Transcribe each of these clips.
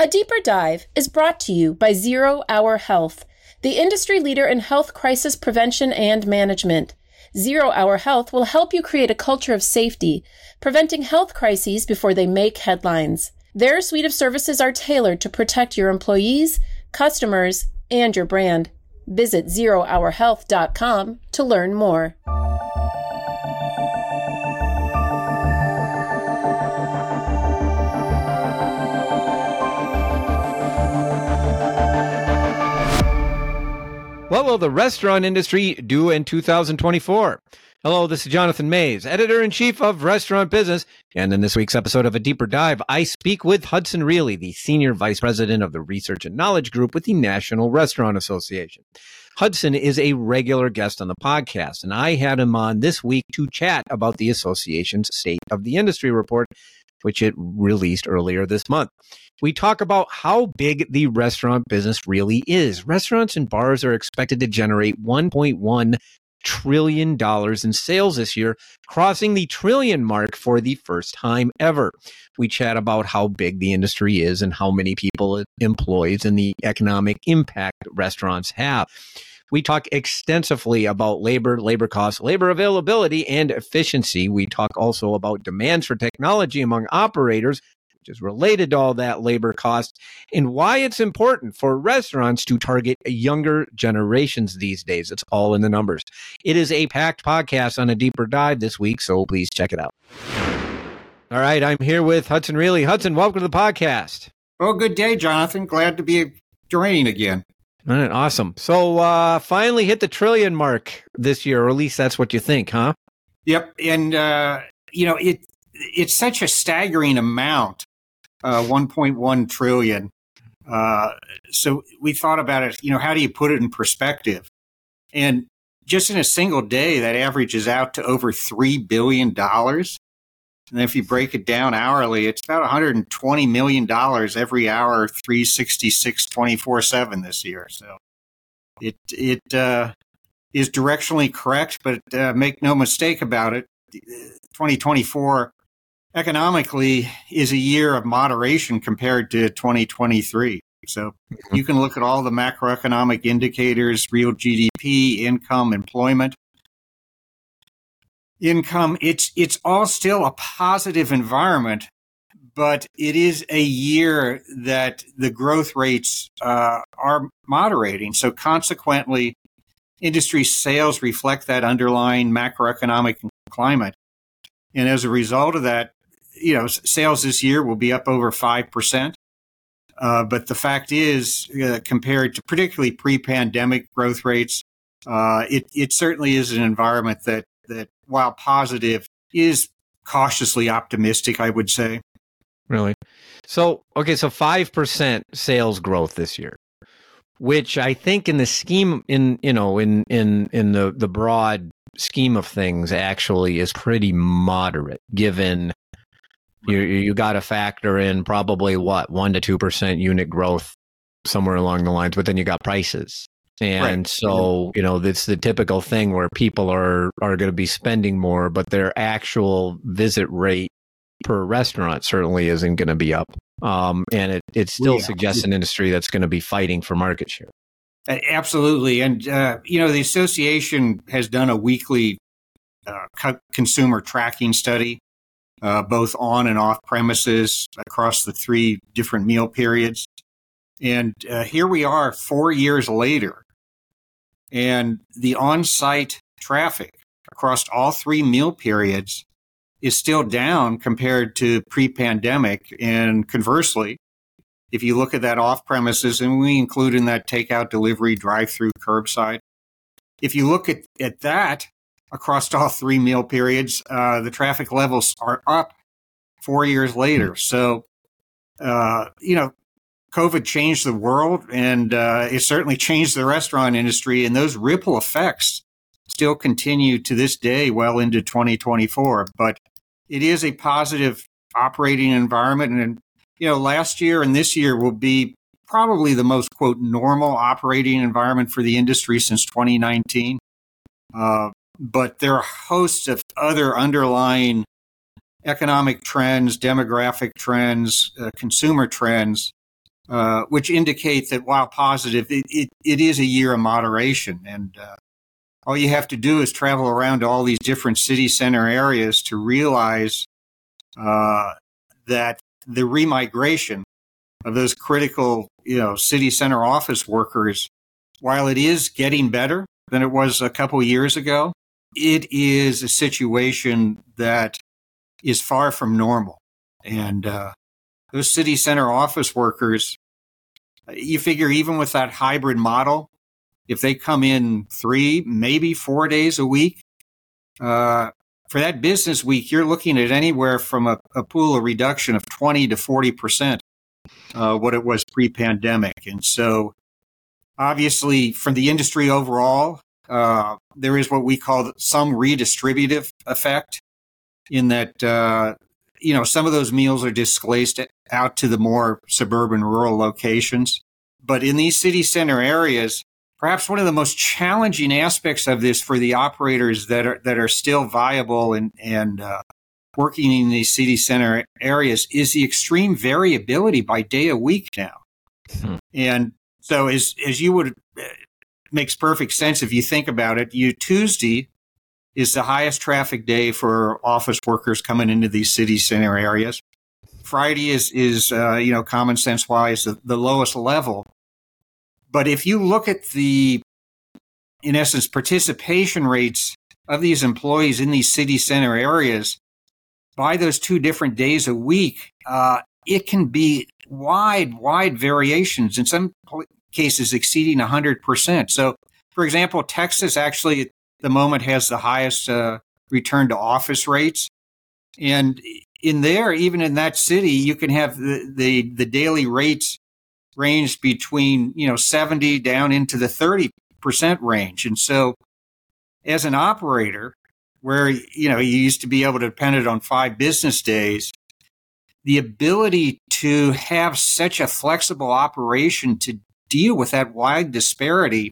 A Deeper Dive is brought to you by Zero Hour Health, the industry leader in health crisis prevention and management. Zero Hour Health will help you create a culture of safety, preventing health crises before they make headlines. Their suite of services are tailored to protect your employees, customers, and your brand. Visit zerohourhealth.com to learn more. Will the restaurant industry do in 2024? Hello, this is Jonathan Maze, editor in chief of Restaurant Business. And in this week's episode of A Deeper Dive, I speak with Hudson Riehle, the senior vice president of the Research and Knowledge Group with the National Restaurant Association. Hudson is a regular guest on the podcast, and I had him on this week to chat about the association's State of the Industry report, which it released earlier this month. We talk about how big the restaurant business really is. Restaurants and bars are expected to generate 1.1 trillion dollars in sales this year, crossing the trillion mark for the first time ever. We chat about how big the industry is and how many people it employs and the economic impact restaurants have. We talk extensively about labor, labor costs, labor availability, and efficiency. We talk also about demands for technology among operators which is related to all that labor cost, and why it's important for restaurants to target younger generations these days. It's all in the numbers. It is a packed podcast on a deeper dive this week, so please check it out. All right, I'm here with Hudson Riehle. Hudson, welcome to the podcast. Well, good day, Jonathan. Glad to be joining again. All right, awesome. So, uh, finally hit the trillion mark this year, or at least that's what you think, huh? Yep, and uh, you know it. It's such a staggering amount uh, 1.1 trillion. Uh, so we thought about it. You know, how do you put it in perspective? And just in a single day, that averages out to over three billion dollars. And if you break it down hourly, it's about 120 million dollars every hour, 366, 24 seven this year. So it it uh, is directionally correct, but uh, make no mistake about it. 2024 economically is a year of moderation compared to 2023. So mm-hmm. you can look at all the macroeconomic indicators, real GDP, income, employment. Income, it's it's all still a positive environment, but it is a year that the growth rates uh, are moderating. So consequently, industry sales reflect that underlying macroeconomic climate. And as a result of that, you know, sales this year will be up over 5%. Uh, but the fact is, uh, compared to particularly pre-pandemic growth rates, uh, it, it certainly is an environment that, that while positive is cautiously optimistic, I would say. Really? So, okay, so 5% sales growth this year, which I think in the scheme, in, you know, in, in, in the, the broad scheme of things actually is pretty moderate given you you got to factor in probably what one to two percent unit growth somewhere along the lines, but then you got prices. And right. so, you know, it's the typical thing where people are are going to be spending more, but their actual visit rate per restaurant certainly isn't going to be up. Um, and it, it still yeah. suggests an industry that's going to be fighting for market share. Absolutely. And, uh, you know, the association has done a weekly uh, consumer tracking study uh, both on and off premises across the three different meal periods. And uh, here we are four years later, and the on site traffic across all three meal periods is still down compared to pre pandemic. And conversely, if you look at that off premises, and we include in that takeout, delivery, drive through, curbside, if you look at, at that, across all three meal periods. Uh, the traffic levels are up four years later. So, uh, you know, COVID changed the world and uh, it certainly changed the restaurant industry. And those ripple effects still continue to this day, well into 2024. But it is a positive operating environment. And, you know, last year and this year will be probably the most, quote, normal operating environment for the industry since 2019. Uh, but there are hosts of other underlying economic trends, demographic trends, uh, consumer trends uh, which indicate that while positive, it, it, it is a year of moderation. And uh, all you have to do is travel around to all these different city center areas to realize uh, that the remigration of those critical, you know, city center office workers, while it is getting better than it was a couple years ago, it is a situation that is far from normal. And uh, those city center office workers, you figure even with that hybrid model, if they come in three, maybe four days a week, uh, for that business week, you're looking at anywhere from a, a pool of reduction of 20 to 40% uh, what it was pre pandemic. And so, obviously, from the industry overall, uh, there is what we call some redistributive effect in that, uh, you know, some of those meals are displaced out to the more suburban rural locations. But in these city center areas, perhaps one of the most challenging aspects of this for the operators that are that are still viable and and uh, working in these city center areas is the extreme variability by day of week now. Hmm. And so, as as you would uh, makes perfect sense if you think about it. You Tuesday is the highest traffic day for office workers coming into these city center areas. Friday is is uh, you know common sense wise the, the lowest level, but if you look at the, in essence, participation rates of these employees in these city center areas by those two different days a week, uh, it can be wide, wide variations. In some cases, exceeding 100%. So, for example, Texas actually the moment has the highest uh, return to office rates. And in there, even in that city, you can have the, the, the daily rates range between, you know, 70 down into the 30% range. And so as an operator, where, you know, you used to be able to depend it on five business days, the ability to have such a flexible operation to deal with that wide disparity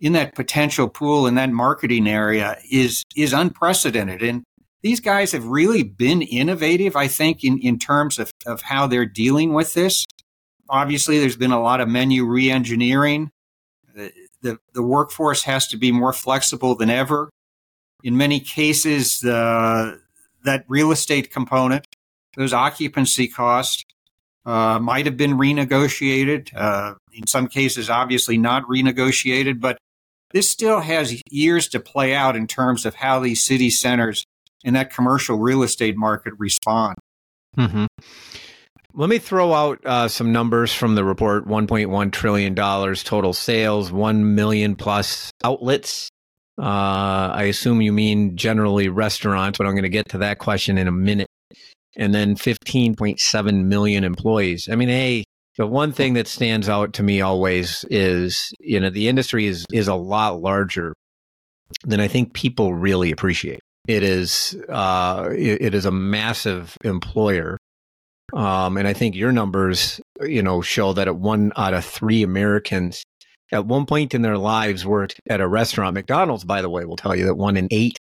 in that potential pool in that marketing area is is unprecedented and these guys have really been innovative i think in, in terms of, of how they're dealing with this obviously, there's been a lot of menu reengineering. The, the, the workforce has to be more flexible than ever. In many cases, the, that real estate component, those occupancy costs, uh, might have been renegotiated. Uh, in some cases, obviously not renegotiated, but this still has years to play out in terms of how these city centers and that commercial real estate market respond. Mm-hmm. Let me throw out uh, some numbers from the report: 1.1 trillion dollars total sales, 1 million plus outlets. Uh, I assume you mean generally restaurants, but I'm going to get to that question in a minute. And then 15.7 million employees. I mean, hey, the one thing that stands out to me always is, you know, the industry is is a lot larger than I think people really appreciate. It is uh, it, it is a massive employer um, and I think your numbers, you know, show that at one out of three Americans at one point in their lives worked at a restaurant. McDonald's, by the way, will tell you that one in eight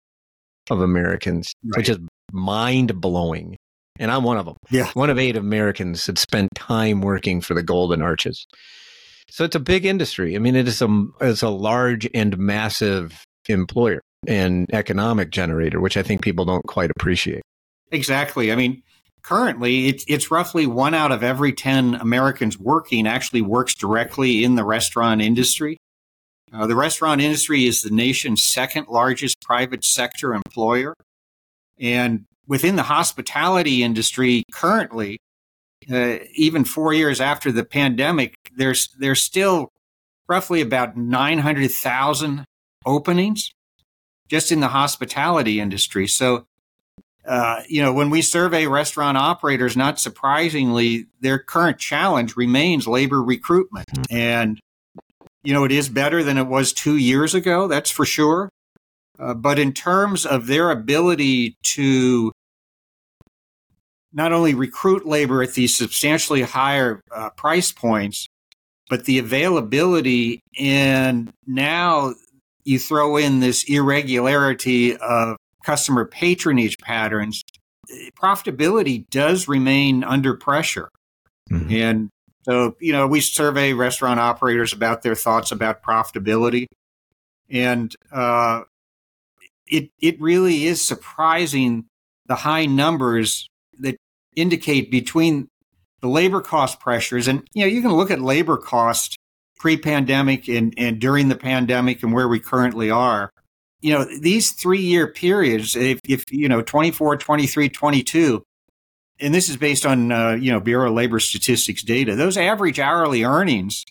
of Americans, right. which is mind blowing. And I'm one of them. Yeah. One of eight Americans had spent time working for the Golden Arches. So it's a big industry. I mean, it is a, it's a large and massive employer and economic generator, which I think people don't quite appreciate. Exactly. I mean, currently it's, it's roughly one out of every 10 Americans working actually works directly in the restaurant industry. Uh, the restaurant industry is the nation's second largest private sector employer. And within the hospitality industry currently, uh, even four years after the pandemic, there's, there's still roughly about 900,000 openings just in the hospitality industry. So uh, you know, when we survey restaurant operators, not surprisingly, their current challenge remains labor recruitment. Mm-hmm. And, you know, it is better than it was two years ago, that's for sure. Uh, but in terms of their ability to not only recruit labor at these substantially higher uh, price points, but the availability, and now you throw in this irregularity of customer patronage patterns, profitability does remain under pressure. Mm-hmm. And So, you know, we survey restaurant operators about their thoughts about profitability. And uh, it, it really is surprising the high numbers that indicate between the labor cost pressures. And, you know, you can look at labor cost pre pandemic and, and during the pandemic and where we currently are. You know, these three year periods, if, if, you know, 24, 23, 22, and this is based on uh, you know Bureau of Labor Statistics data. Those average hourly earnings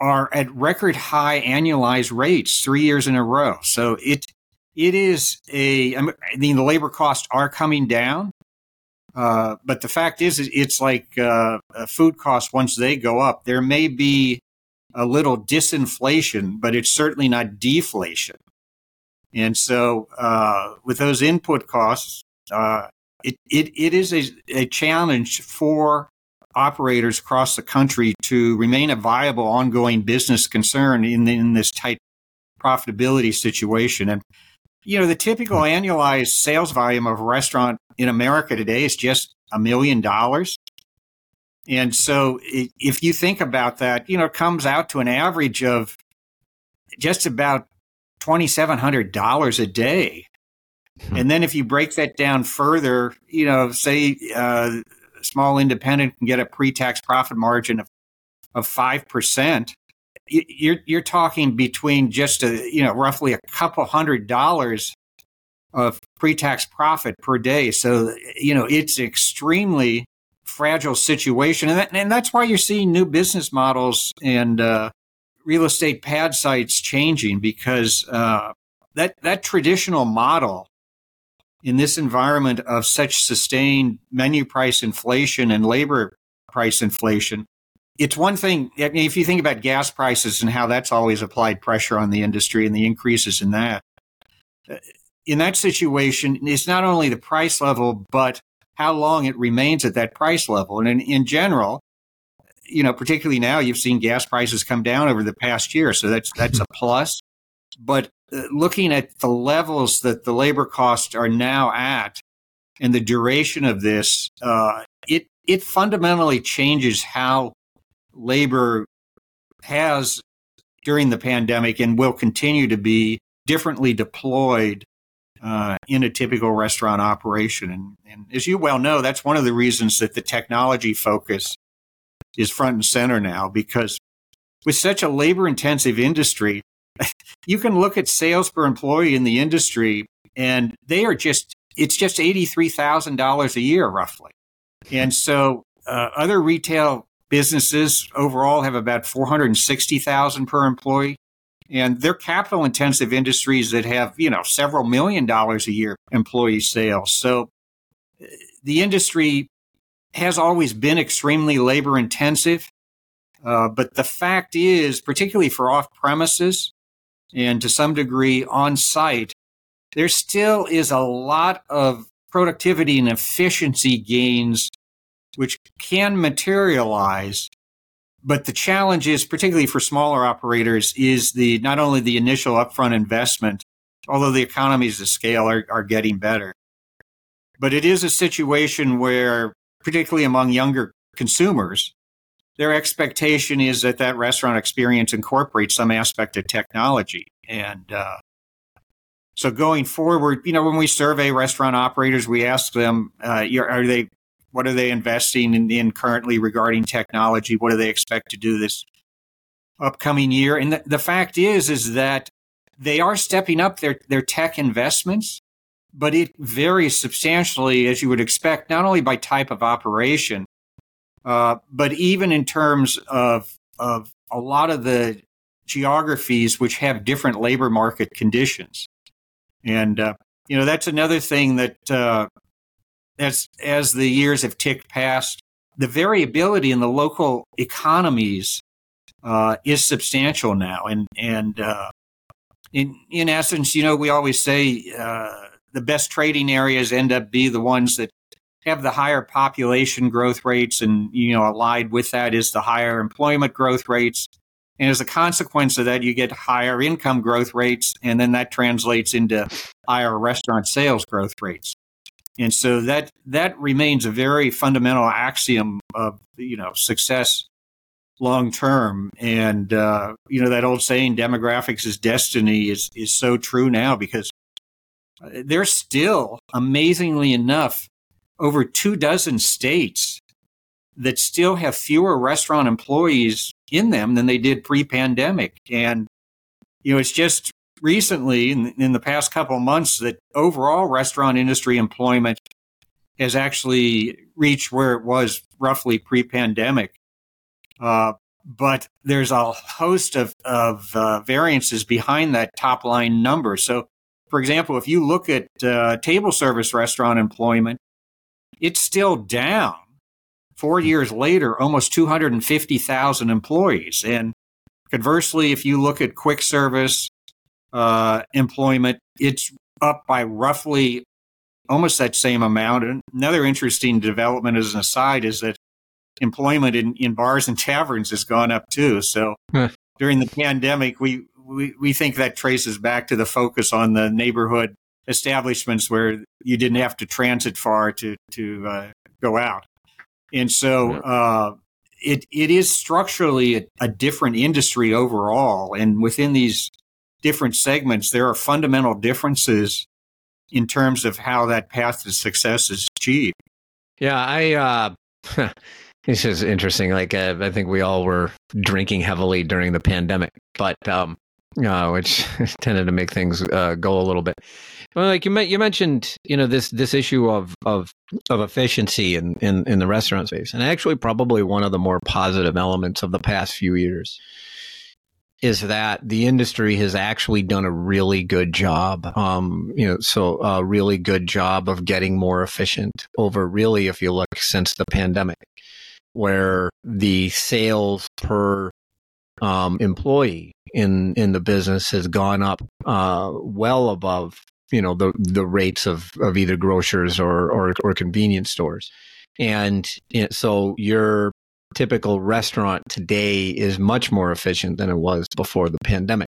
are at record high annualized rates three years in a row. So it it is a I mean the labor costs are coming down, uh, but the fact is it's like uh, food costs once they go up, there may be a little disinflation, but it's certainly not deflation. And so uh, with those input costs, uh, it, it, it is a, a challenge for operators across the country to remain a viable ongoing business concern in, in this tight profitability situation. And, you know, the typical annualized sales volume of a restaurant in America today is just a million dollars. And so if you think about that, you know, it comes out to an average of just about $2,700 a day Hmm. And then if you break that down further, you know, say uh, small independent can get a pre-tax profit margin of of five percent. You're you're talking between just a you know roughly a couple hundred dollars of pre-tax profit per day. So you know it's extremely fragile situation, and that, and that's why you're seeing new business models and uh, real estate pad sites changing because uh, that that traditional model in this environment of such sustained menu price inflation and labor price inflation, it's one thing. I mean, if you think about gas prices and how that's always applied pressure on the industry and the increases in that, uh, in that situation, it's not only the price level, but how long it remains at that price level. And in, in general, you know, particularly now, you've seen gas prices come down over the past year, so that's that's a plus. But looking at the levels that the labor costs are now at and the duration of this, uh, it it fundamentally changes how labor has during the pandemic and will continue to be differently deployed uh, in a typical restaurant operation. And, and as you well know, that's one of the reasons that the technology focus is front and center now because with such a labor intensive industry, you can look at sales per employee in the industry and they are just it's just $83,000 a year roughly. And so uh, other retail businesses overall have about 460,000 per employee and they're capital intensive industries that have, you know, several million dollars a year employee sales. So uh, the industry has always been extremely labor intensive. Uh, but the fact is, particularly for off premises, and to some degree on site, there still is a lot of productivity and efficiency gains which can materialize. But the challenge is, particularly for smaller operators, is the not only the initial upfront investment, although the economies of scale are, are getting better, but it is a situation where, particularly among younger consumers, their expectation is that that restaurant experience incorporates some aspect of technology. And uh, so going forward, you know, when we survey restaurant operators, we ask them, uh, are they, what are they investing in, in, currently regarding technology? What do they expect to do this upcoming year? And the, the fact is, is that they are stepping up their, their tech investments, but it varies substantially, as you would expect, not only by type of operation, uh, but even in terms of of a lot of the geographies which have different labor market conditions, and uh, you know that's another thing that uh, as as the years have ticked past, the variability in the local economies uh, is substantial now, and and uh, in in essence, you know, we always say uh, the best trading areas end up be the ones that have the higher population growth rates, and you know, allied with that is the higher employment growth rates. And as a consequence of that, you get higher income growth rates, and then that translates into higher restaurant sales growth rates. And so that that remains a very fundamental axiom of you know success long term. And uh, you know that old saying, "Demographics is destiny," is is so true now because there's still, amazingly enough, over two dozen states that still have fewer restaurant employees in them than they did pre-pandemic. And you know, it's just recently in, in the past couple months that overall restaurant industry employment has actually reached where it was roughly pre-pandemic. Uh, but there's a host of, of uh, variances behind that top line number. So, for example, if you look at uh, table service restaurant employment, it's still down. Four years later, almost 250,000 employees. And conversely, if you look at quick service uh, employment, it's up by roughly almost that same amount. And another interesting development as an aside is that employment in, in bars and taverns has gone up too. So during the pandemic, we, we, we think that traces back to the focus on the neighborhood establishments where you didn't have to transit far to, to uh, go out. And so uh, it, it is structurally a, a different industry overall. And within these different segments, there are fundamental differences in terms of how that path to success is achieved. Yeah, I uh this is interesting. Like uh, I think we all were drinking heavily during the pandemic, but um uh, which tended to make things uh, go a little bit. Well, like you, you mentioned, you know this this issue of of of efficiency in, in in the restaurant space, and actually probably one of the more positive elements of the past few years is that the industry has actually done a really good job. Um, you know, so a really good job of getting more efficient over really, if you look since the pandemic, where the sales per um, employee in in the business has gone up uh, well above you know the the rates of of either grocers or or, or convenience stores, and so you're typical restaurant today is much more efficient than it was before the pandemic.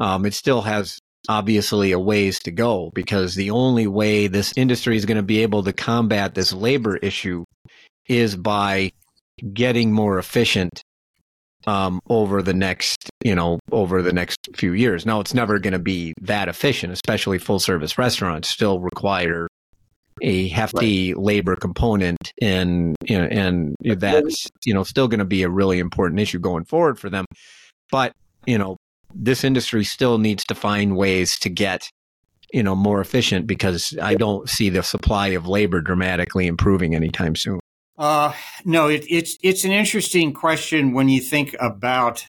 Um, it still has obviously a ways to go because the only way this industry is going to be able to combat this labor issue is by getting more efficient um, over the next, you know, over the next few years. Now, it's never going to be that efficient, especially full service restaurants still require a hefty right. labor component and you know, and that's you know still going to be a really important issue going forward for them. But you know this industry still needs to find ways to get you know more efficient because i don't see the supply of labor dramatically improving anytime soon. Uh, no it, it's it's an interesting question when you think about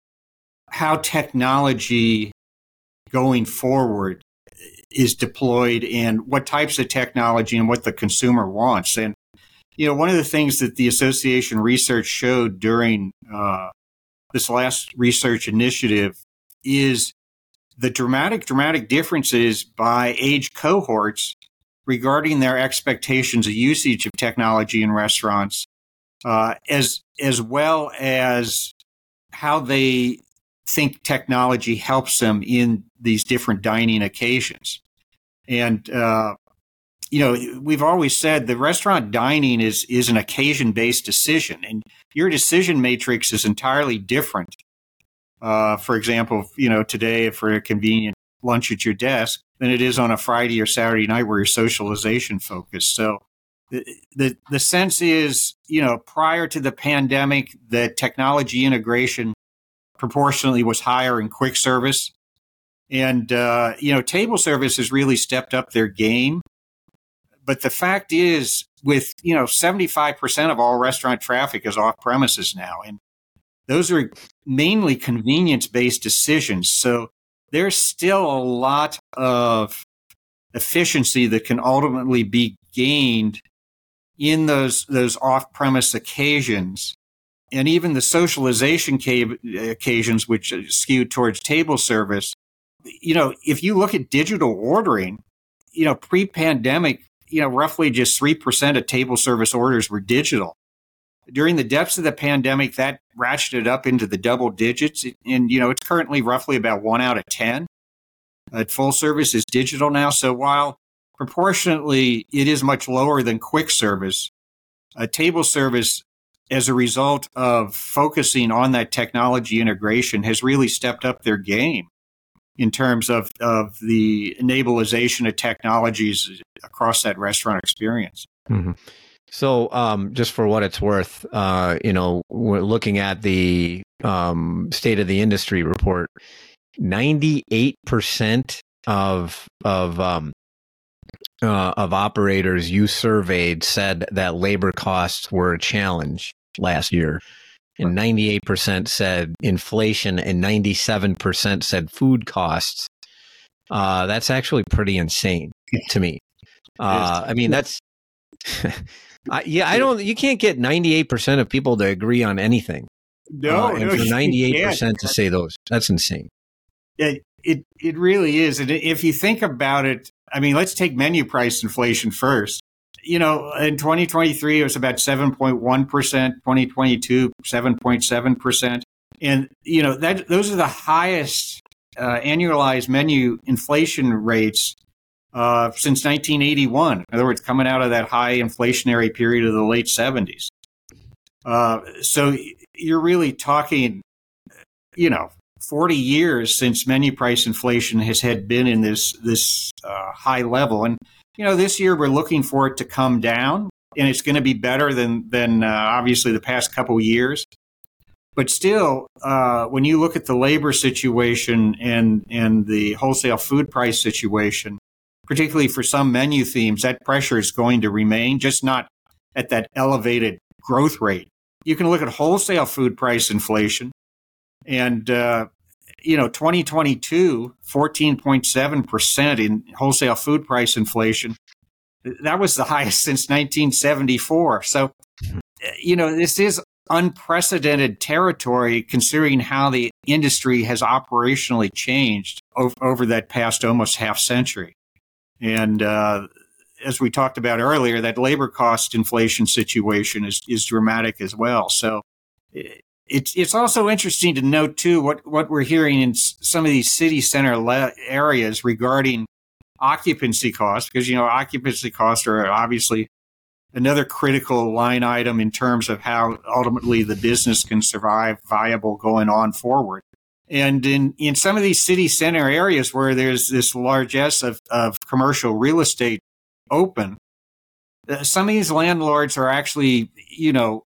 how technology going forward is deployed and what types of technology and what the consumer wants. And, you know, one of the things that the association research showed during uh, this last research initiative is the dramatic, dramatic differences by age cohorts regarding their expectations of usage of technology in restaurants, uh, as as well as how they think technology helps them in these different dining occasions. And, uh, you know, we've always said the restaurant dining is, is an occasion based decision, and your decision matrix is entirely different. Uh, for example, you know, today for a convenient lunch at your desk than it is on a Friday or Saturday night where your socialization focused. So, the, the the sense is, you know, prior to the pandemic, the technology integration proportionally was higher in quick service. And, uh, you know, table service has really stepped up their game. But the fact is, with, you know, 75% of all restaurant traffic is off premises now. And those are mainly convenience based decisions. So there's still a lot of efficiency that can ultimately be gained in those, those off premise occasions and even the socialization occasions, which uh, skewed towards table service. You know, if you look at digital ordering, you know, pre pandemic, you know, roughly just 3% of table service orders were digital. During the depths of the pandemic, that ratcheted up into the double digits. And, you know, it's currently roughly about one out of 10. At full service is digital now. So while proportionately it is much lower than quick service, a table service as a result of focusing on that technology integration, has really stepped up their game in terms of, of the enableization of technologies across that restaurant experience. Mm-hmm. So, um, just for what it's worth, uh, you know, we're looking at the um, state of the industry report. Ninety-eight percent of of um, uh, of operators you surveyed said that labor costs were a challenge last year. And 98% said inflation and 97% said food costs. Uh, that's actually pretty insane to me. Uh, I mean, that's, I, yeah, I don't, you can't get 98% of people to agree on anything. No, uh, and no, for 98% to say those, that's insane. It, it, it really is. And if you think about it, I mean, let's take menu price inflation first. You know, in 2023, it was about 7.1%, 2022, 7.7%. And, you know, that those are the highest uh, annualized menu inflation rates uh, since 1981. In other words, coming out of that high inflationary period of the late 70s. Uh, so you're really talking, you know, 40 years since menu price inflation has had been in this this uh, high level, and you know this year we're looking for it to come down, and it's going to be better than than uh, obviously the past couple years. But still, uh, when you look at the labor situation and and the wholesale food price situation, particularly for some menu themes, that pressure is going to remain, just not at that elevated growth rate. You can look at wholesale food price inflation, and uh, you know, 2022, 14.7% in wholesale food price inflation. That was the highest since 1974. So, you know, this is unprecedented territory considering how the industry has operationally changed over, over that past almost half century. And uh, as we talked about earlier, that labor cost inflation situation is, is dramatic as well. So it's it's also interesting to note too what what we're hearing in some of these city center le- areas regarding occupancy costs because you know occupancy costs are obviously another critical line item in terms of how ultimately the business can survive viable going on forward. And in, in some of these city center areas where there's this largesse of, of commercial real estate open, uh, some of these landlords are actually, you know,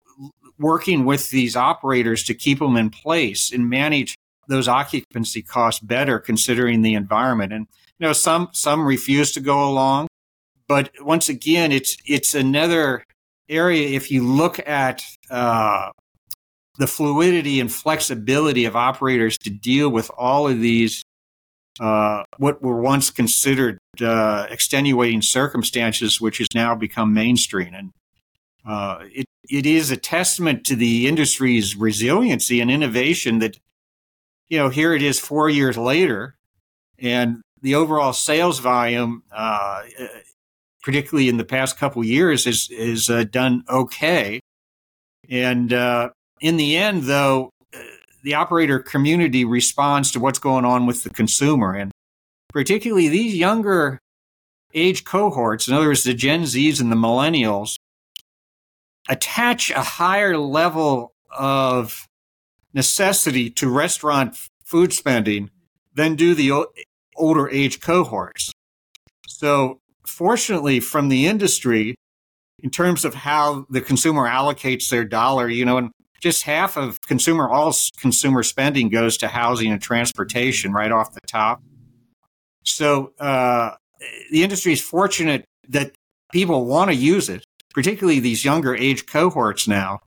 working with these operators to keep them in place and manage those occupancy costs better considering the environment. And you know, some some refuse to go along, but once again, it's it's another area. If you look at uh, the fluidity and flexibility of operators to deal with all of these uh, what were once considered uh, extenuating circumstances, which has now become mainstream. And uh, it, it is a testament to the industry's resiliency and innovation that, you know, here it is four years later, and the overall sales volume, uh, particularly in the past couple years, is is uh, done okay. And uh, in the end, though, the operator community responds to what's going on with the consumer, and particularly these younger age cohorts, in other words, the Gen Zs and the millennials, attach a higher level of necessity to restaurant food spending than do the older age cohorts. So, fortunately, from the industry, in terms of how the consumer allocates their dollar, you know, and just half of consumer all consumer spending goes to housing and transportation right off the top. So uh, the industry is fortunate that people want to use it particularly these younger age cohorts now.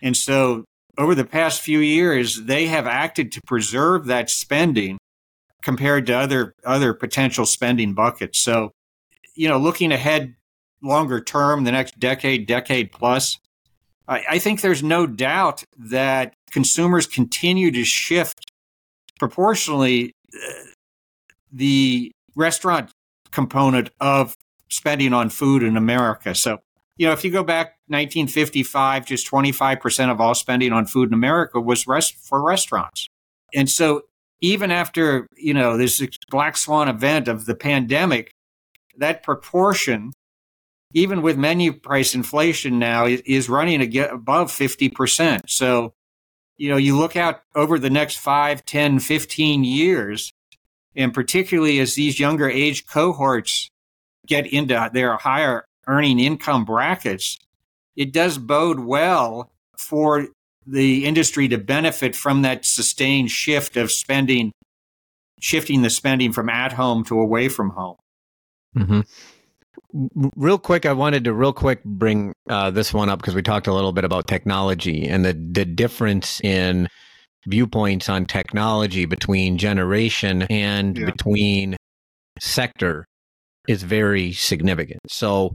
And so over the past few years, they have acted to preserve that spending compared to other other potential spending buckets. So, you know, looking ahead longer term, the next decade, decade plus, I, I think there's no doubt that consumers continue to shift proportionally uh, the restaurant component of spending on food in America. So you know, if you go back 1955, just 25% of all spending on food in America was rest for restaurants. And so even after, you know, this black swan event of the pandemic, that proportion even with menu price inflation now, is running above 50%. So, you know, you look out over the next 5, 10, 15 years, and particularly as these younger age cohorts get into their higher earning income brackets, it does bode well for the industry to benefit from that sustained shift of spending, shifting the spending from at home to away from home. Mm-hmm. Real quick, I wanted to real quick bring uh, this one up because we talked a little bit about technology and the the difference in viewpoints on technology between generation and yeah. between sector is very significant. So,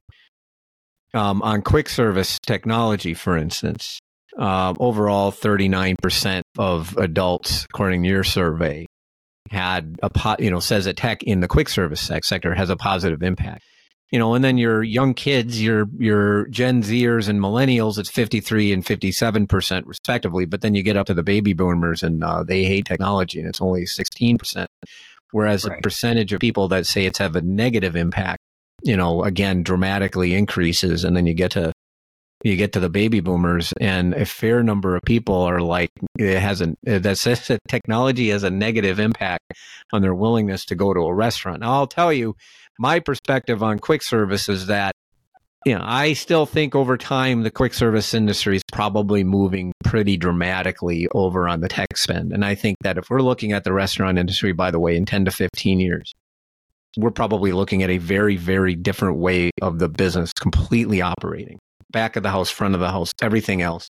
um, on quick service technology, for instance, uh, overall, 39% of adults, according to your survey, had a po- you know says that tech in the quick service sector has a positive impact. You know, and then your young kids, your your Gen Zers and millennials, it's 53 and 57 percent respectively. But then you get up to the baby boomers, and uh, they hate technology, and it's only 16 percent. Whereas right. the percentage of people that say it's have a negative impact, you know, again, dramatically increases. And then you get to you get to the baby boomers and a fair number of people are like it hasn't uh, that says that technology has a negative impact on their willingness to go to a restaurant now i'll tell you my perspective on quick service is that you know i still think over time the quick service industry is probably moving pretty dramatically over on the tech spend and i think that if we're looking at the restaurant industry by the way in 10 to 15 years we're probably looking at a very very different way of the business completely operating back of the house, front of the house, everything else.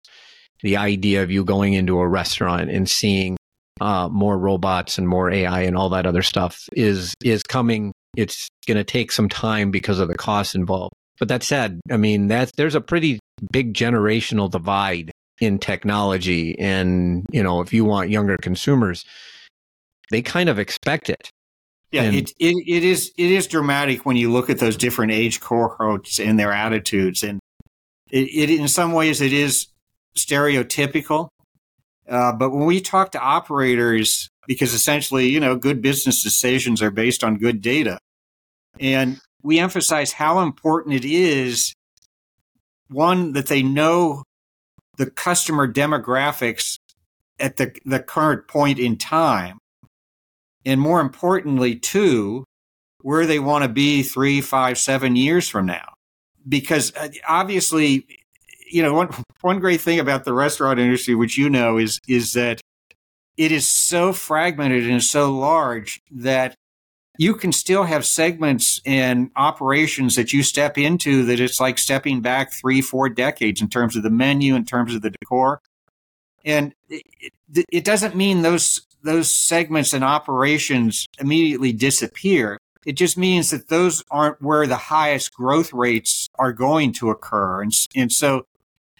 The idea of you going into a restaurant and seeing uh, more robots and more AI and all that other stuff is is coming. It's going to take some time because of the costs involved. But that said, I mean, that's there's a pretty big generational divide in technology, and you know, if you want younger consumers, they kind of expect it. Yeah, and, it, it it is it is dramatic when you look at those different age cohorts and their attitudes. And it, it in some ways it is stereotypical. Uh, but when we talk to operators, because essentially, you know, good business decisions are based on good data, and we emphasize how important it is one that they know the customer demographics at the, the current point in time and more importantly too, where they want to be three five seven years from now because uh, obviously, you know, one, one great thing about the restaurant industry, which you know, is, is that it is so fragmented and so large that you can still have segments and operations that you step into that it's like stepping back three, four decades in terms of the menu, in terms of the decor. And it, it, it doesn't mean those those segments and operations immediately disappear. It just means that those aren't where the highest growth rates are going to occur. And, and so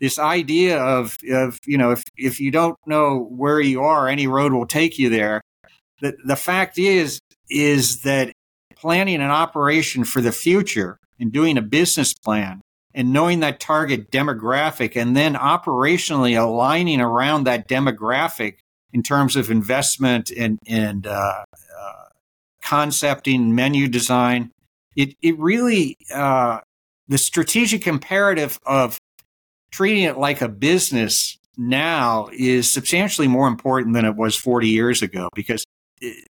this idea of, of, you know, if, if you don't know where you are, any road will take you there. The, the fact is, is that planning an operation for the future and doing a business plan and knowing that target demographic and then operationally aligning around that demographic in terms of investment and, and uh, concepting, menu design. It, it really, uh, the strategic imperative of treating it like a business now is substantially more important than it was 40 years ago because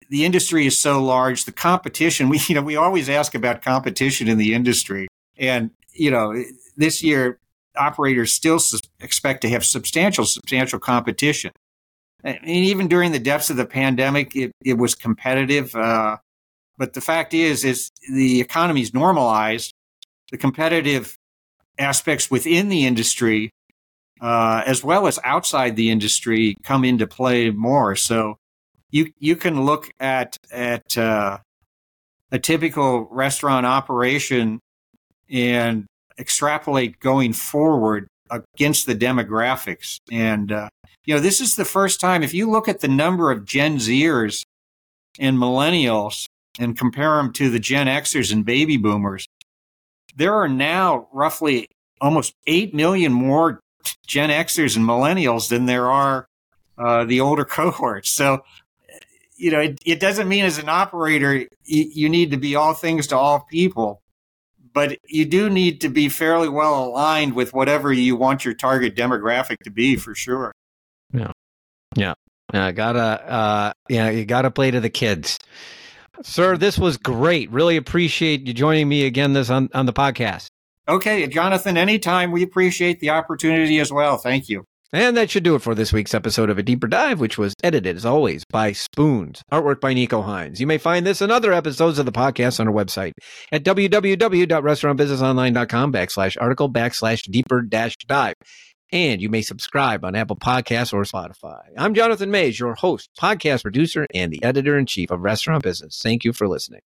the industry is so large. The competition, we, you know, we always ask about competition in the industry. And, you know, this year, operators still expect to have substantial, substantial competition. And even during the depths of the pandemic, it, it was competitive. Uh, but the fact is, is the economy's normalized. The competitive aspects within the industry, uh, as well as outside the industry, come into play more. So you you can look at at uh, a typical restaurant operation and extrapolate going forward against the demographics. And uh, you know, this is the first time. If you look at the number of Gen Zers and millennials and compare them to the Gen Xers and baby boomers, there are now roughly almost 8 million more Gen Xers and millennials than there are uh, the older cohorts. So, you know, it, it, doesn't mean as an operator you, you need to be all things to all people, but you do need to be fairly well aligned with whatever you want your target demographic to be for sure. Yeah. Yeah. Yeah, gotta uh yeah, you gotta play to the kids. Sir, this was great. Really appreciate you joining me again this on, on the podcast. Okay, Jonathan, anytime we appreciate the opportunity as well. Thank you. And that should do it for this week's episode of A Deeper Dive, which was edited, as always, by Spoons. Artwork by Nico Hines. You may find this and other episodes of the podcast on our website at www.restaurantbusinessonline.com backslash article backslash deeper dash dive. And you may subscribe on Apple Podcasts or Spotify. I'm Jonathan Maze, your host, podcast producer, and the editor in chief of Restaurant Business. Thank you for listening.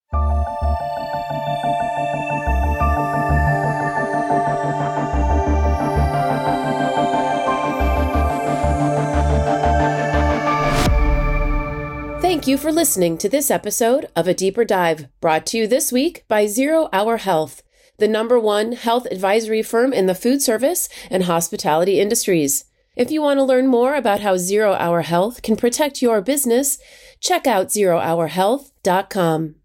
Thank you for listening to this episode of A Deeper Dive, brought to you this week by Zero Hour Health, the number one health advisory firm in the food service and hospitality industries. If you want to learn more about how Zero Hour Health can protect your business, check out zerohourhealth.com.